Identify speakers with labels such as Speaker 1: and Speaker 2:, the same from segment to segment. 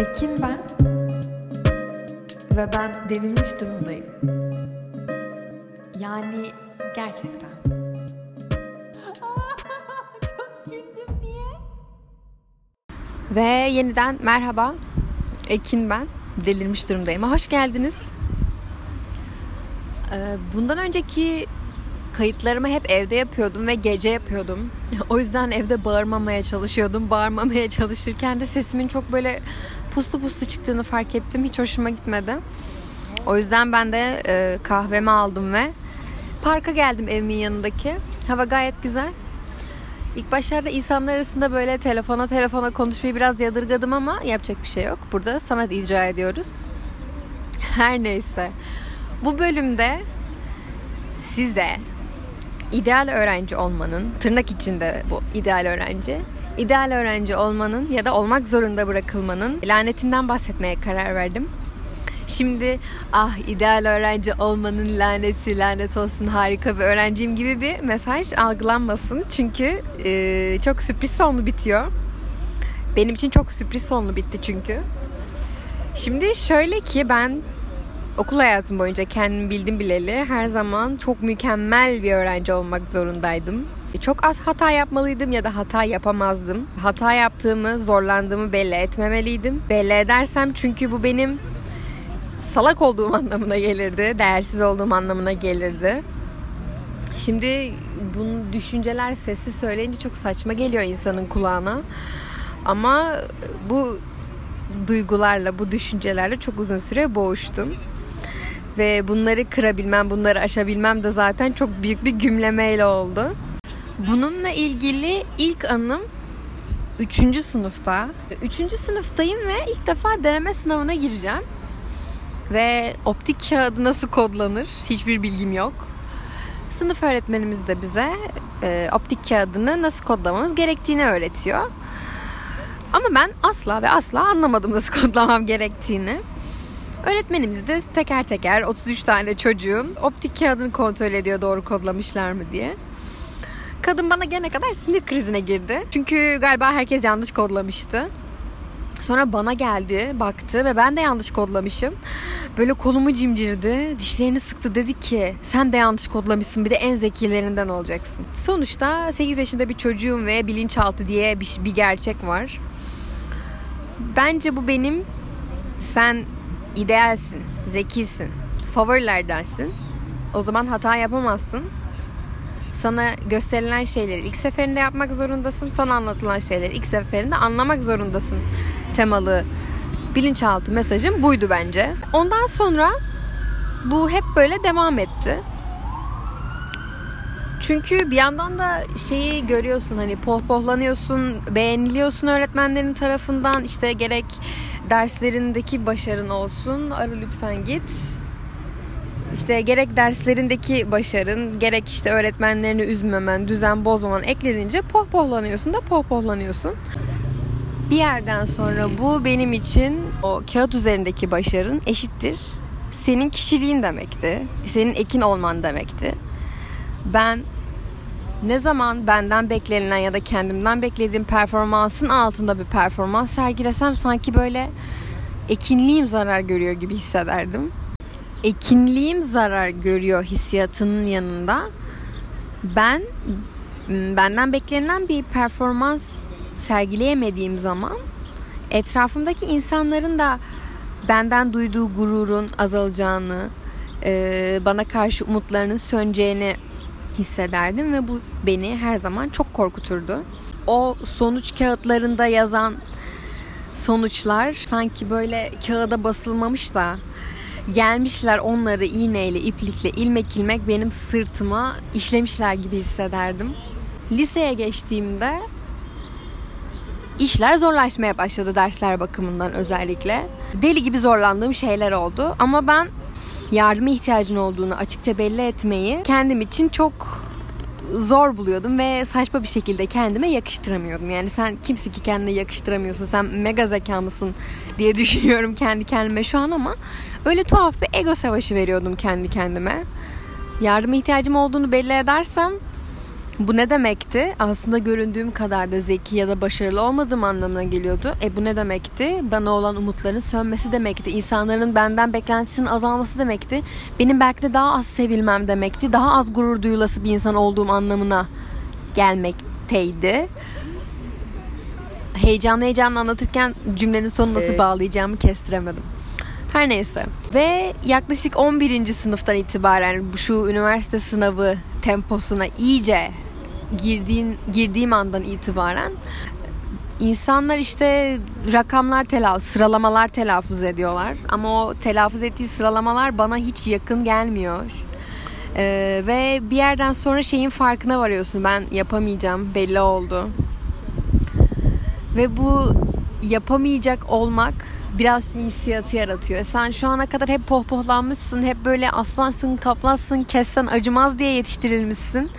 Speaker 1: Ekin ben ve ben delirmiş durumdayım. Yani gerçekten. Çok güldüm niye?
Speaker 2: Ve yeniden merhaba. Ekin ben. Delirmiş durumdayım. Hoş geldiniz. Ee, Bundan önceki kayıtlarımı hep evde yapıyordum ve gece yapıyordum. O yüzden evde bağırmamaya çalışıyordum. Bağırmamaya çalışırken de sesimin çok böyle puslu puslu çıktığını fark ettim. Hiç hoşuma gitmedi. O yüzden ben de e, kahvemi aldım ve parka geldim evimin yanındaki. Hava gayet güzel. İlk başlarda insanlar arasında böyle telefona telefona konuşmayı biraz yadırgadım ama yapacak bir şey yok. Burada sanat icra ediyoruz. Her neyse. Bu bölümde size ideal öğrenci olmanın, tırnak içinde bu ideal öğrenci, ideal öğrenci olmanın ya da olmak zorunda bırakılmanın lanetinden bahsetmeye karar verdim. Şimdi ah ideal öğrenci olmanın laneti lanet olsun harika bir öğrenciyim gibi bir mesaj algılanmasın. Çünkü e, çok sürpriz sonlu bitiyor. Benim için çok sürpriz sonlu bitti çünkü. Şimdi şöyle ki ben okul hayatım boyunca kendimi bildim bileli her zaman çok mükemmel bir öğrenci olmak zorundaydım. Çok az hata yapmalıydım ya da hata yapamazdım. Hata yaptığımı, zorlandığımı belli etmemeliydim. Belli edersem çünkü bu benim salak olduğum anlamına gelirdi, değersiz olduğum anlamına gelirdi. Şimdi bu düşünceler sessiz söyleyince çok saçma geliyor insanın kulağına. Ama bu duygularla, bu düşüncelerle çok uzun süre boğuştum. Ve bunları kırabilmem, bunları aşabilmem de zaten çok büyük bir gümlemeyle oldu. Bununla ilgili ilk anım 3. sınıfta. 3. sınıftayım ve ilk defa deneme sınavına gireceğim. Ve optik kağıdı nasıl kodlanır hiçbir bilgim yok. Sınıf öğretmenimiz de bize e, optik kağıdını nasıl kodlamamız gerektiğini öğretiyor. Ama ben asla ve asla anlamadım nasıl kodlamam gerektiğini. Öğretmenimiz de teker teker 33 tane çocuğun optik kağıdını kontrol ediyor doğru kodlamışlar mı diye. Kadın bana gene kadar sinir krizine girdi. Çünkü galiba herkes yanlış kodlamıştı. Sonra bana geldi, baktı ve ben de yanlış kodlamışım. Böyle kolumu cimcirdi, dişlerini sıktı dedi ki sen de yanlış kodlamışsın bir de en zekilerinden olacaksın. Sonuçta 8 yaşında bir çocuğum ve bilinçaltı diye bir, bir gerçek var. Bence bu benim sen idealsin, zekisin, favorilerdensin. O zaman hata yapamazsın. Sana gösterilen şeyleri ilk seferinde yapmak zorundasın. Sana anlatılan şeyleri ilk seferinde anlamak zorundasın. Temalı bilinçaltı mesajım buydu bence. Ondan sonra bu hep böyle devam etti. Çünkü bir yandan da şeyi görüyorsun hani pohpohlanıyorsun, beğeniliyorsun öğretmenlerin tarafından. işte gerek derslerindeki başarın olsun. Arı lütfen git. İşte gerek derslerindeki başarın, gerek işte öğretmenlerini üzmemen, düzen bozmaman eklenince pohpohlanıyorsun da pohpohlanıyorsun. Bir yerden sonra bu benim için o kağıt üzerindeki başarın eşittir. Senin kişiliğin demekti. Senin ekin olman demekti. Ben ne zaman benden beklenilen ya da kendimden beklediğim performansın altında bir performans sergilesem sanki böyle ekinliğim zarar görüyor gibi hissederdim. Ekinliğim zarar görüyor hissiyatının yanında ben benden beklenilen bir performans sergileyemediğim zaman etrafımdaki insanların da benden duyduğu gururun azalacağını, bana karşı umutlarının söneceğini hissederdim ve bu beni her zaman çok korkuturdu. O sonuç kağıtlarında yazan sonuçlar sanki böyle kağıda basılmamış da gelmişler onları iğneyle, iplikle, ilmek ilmek benim sırtıma işlemişler gibi hissederdim. Liseye geçtiğimde işler zorlaşmaya başladı dersler bakımından özellikle. Deli gibi zorlandığım şeyler oldu ama ben yardıma ihtiyacın olduğunu açıkça belli etmeyi kendim için çok zor buluyordum ve saçma bir şekilde kendime yakıştıramıyordum. Yani sen kimsin ki kendine yakıştıramıyorsun? Sen mega zeka mısın diye düşünüyorum kendi kendime şu an ama öyle tuhaf bir ego savaşı veriyordum kendi kendime. Yardıma ihtiyacım olduğunu belli edersem Bu ne demekti? Aslında göründüğüm kadar da zeki ya da başarılı olmadığım anlamına geliyordu. E bu ne demekti? Bana olan umutların sönmesi demekti. İnsanların benden beklentisinin azalması demekti. Benim belki de daha az sevilmem demekti. Daha az gurur duyulası bir insan olduğum anlamına gelmekteydi. Heyecanlı heyecanlı anlatırken cümlenin sonu nasıl
Speaker 1: Şey-
Speaker 2: bağlayacağımı kestiremedim. Her neyse. Ve yaklaşık 11. sınıftan itibaren bu şu üniversite sınavı temposuna iyice girdiğin girdiğim andan itibaren insanlar işte rakamlar telaffuz, sıralamalar telaffuz ediyorlar. Ama o telaffuz ettiği sıralamalar bana hiç yakın gelmiyor. Ee, ve bir yerden sonra şeyin farkına varıyorsun. Ben yapamayacağım belli oldu. Ve bu yapamayacak olmak biraz hissiyatı yaratıyor. Sen şu ana kadar hep pohpohlanmışsın. Hep böyle aslansın, kaplansın, kessen acımaz diye yetiştirilmişsin.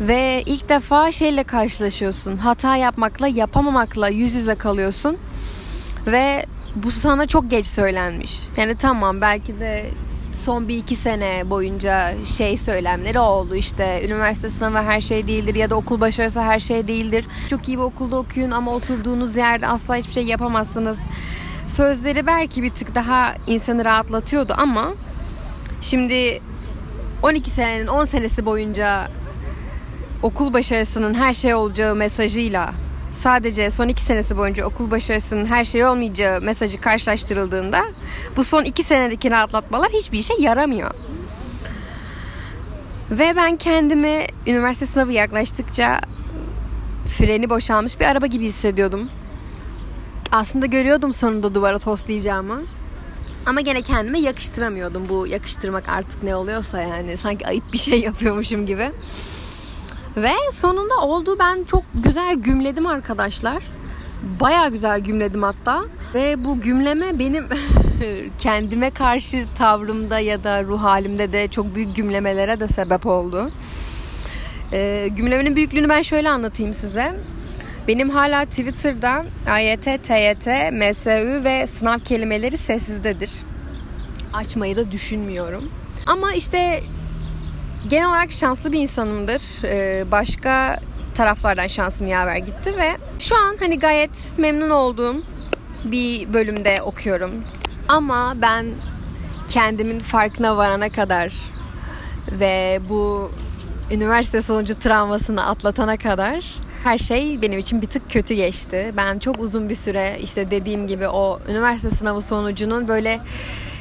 Speaker 2: Ve ilk defa şeyle karşılaşıyorsun. Hata yapmakla, yapamamakla yüz yüze kalıyorsun. Ve bu sana çok geç söylenmiş. Yani tamam belki de son bir iki sene boyunca şey söylemleri oldu işte üniversite sınavı her şey değildir ya da okul başarısı her şey değildir. Çok iyi bir okulda okuyun ama oturduğunuz yerde asla hiçbir şey yapamazsınız. Sözleri belki bir tık daha insanı rahatlatıyordu ama şimdi 12 senenin 10 senesi boyunca okul başarısının her şey olacağı mesajıyla sadece son iki senesi boyunca okul başarısının her şey olmayacağı mesajı karşılaştırıldığında bu son iki senedeki rahatlatmalar hiçbir işe yaramıyor. Ve ben kendimi üniversite sınavı yaklaştıkça freni boşalmış bir araba gibi hissediyordum. Aslında görüyordum sonunda duvara toslayacağımı. Ama gene kendime yakıştıramıyordum. Bu yakıştırmak artık ne oluyorsa yani. Sanki ayıp bir şey yapıyormuşum gibi. Ve sonunda oldu ben çok güzel gümledim arkadaşlar. Baya güzel gümledim hatta. Ve bu gümleme benim kendime karşı tavrımda ya da ruh halimde de çok büyük gümlemelere de sebep oldu. Ee, gümlemenin büyüklüğünü ben şöyle anlatayım size. Benim hala Twitter'da AYT, TYT, MSÜ ve sınav kelimeleri sessizdedir. Açmayı da düşünmüyorum. Ama işte genel olarak şanslı bir insanımdır. Ee, başka taraflardan şansım yaver gitti ve şu an hani gayet memnun olduğum bir bölümde okuyorum. Ama ben kendimin farkına varana kadar ve bu üniversite sonucu travmasını atlatana kadar her şey benim için bir tık kötü geçti. Ben çok uzun bir süre işte dediğim gibi o üniversite sınavı sonucunun böyle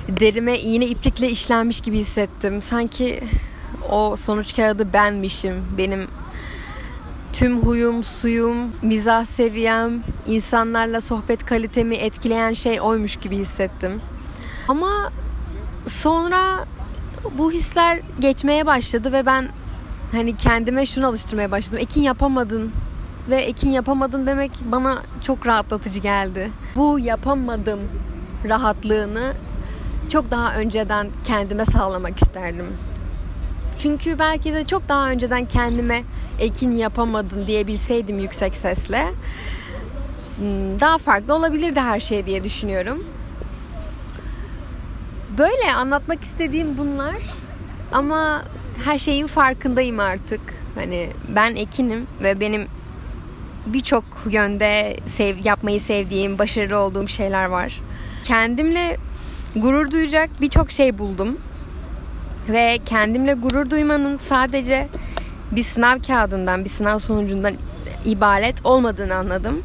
Speaker 2: derime iğne iplikle işlenmiş gibi hissettim. Sanki o sonuç kağıdı benmişim. Benim tüm huyum, suyum, mizah seviyem, insanlarla sohbet kalitemi etkileyen şey oymuş gibi hissettim. Ama sonra bu hisler geçmeye başladı ve ben hani kendime şunu alıştırmaya başladım. Ekin yapamadın ve ekin yapamadın demek bana çok rahatlatıcı geldi. Bu yapamadım rahatlığını çok daha önceden kendime sağlamak isterdim. Çünkü belki de çok daha önceden kendime ekin yapamadın diyebilseydim yüksek sesle daha farklı olabilirdi her şey diye düşünüyorum. Böyle anlatmak istediğim bunlar ama her şeyin farkındayım artık. Hani ben ekinim ve benim birçok yönde sev, yapmayı sevdiğim, başarılı olduğum şeyler var. Kendimle gurur duyacak birçok şey buldum. Ve kendimle gurur duymanın sadece bir sınav kağıdından, bir sınav sonucundan ibaret olmadığını anladım.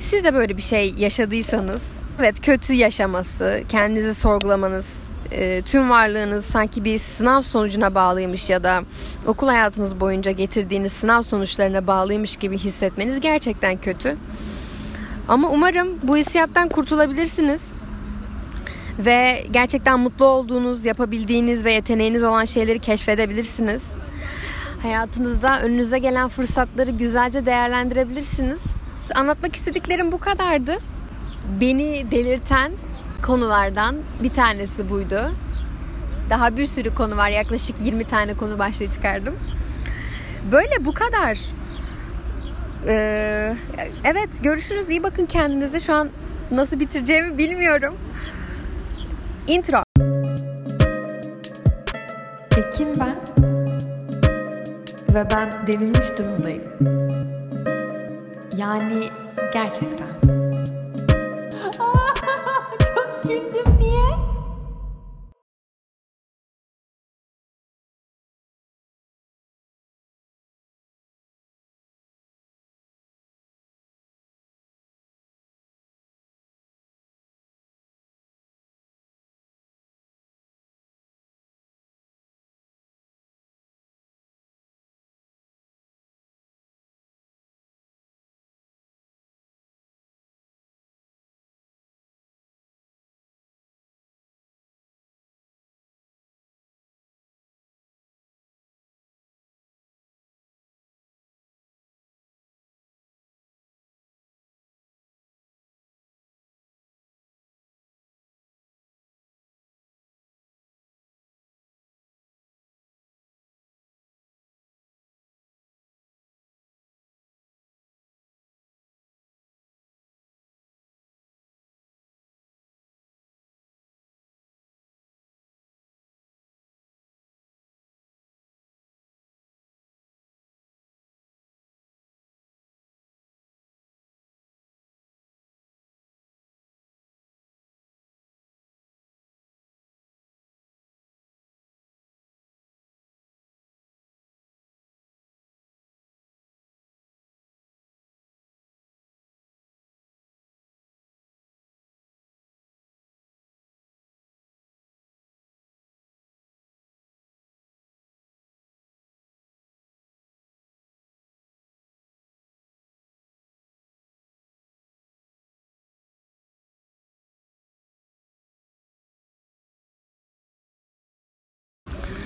Speaker 2: Siz de böyle bir şey yaşadıysanız, evet kötü yaşaması, kendinizi sorgulamanız, e, tüm varlığınız sanki bir sınav sonucuna bağlıymış ya da okul hayatınız boyunca getirdiğiniz sınav sonuçlarına bağlıymış gibi hissetmeniz gerçekten kötü. Ama umarım bu hissiyattan kurtulabilirsiniz ve gerçekten mutlu olduğunuz, yapabildiğiniz ve yeteneğiniz olan şeyleri keşfedebilirsiniz. Hayatınızda önünüze gelen fırsatları güzelce değerlendirebilirsiniz. Anlatmak istediklerim bu kadardı. Beni delirten konulardan bir tanesi buydu. Daha bir sürü konu var. Yaklaşık 20 tane konu başlığı çıkardım. Böyle bu kadar. Ee, evet görüşürüz. İyi bakın kendinize. Şu an nasıl bitireceğimi bilmiyorum. Intro.
Speaker 1: Ekin ben. Ve ben delirmiş durumdayım. Yani gerçekten.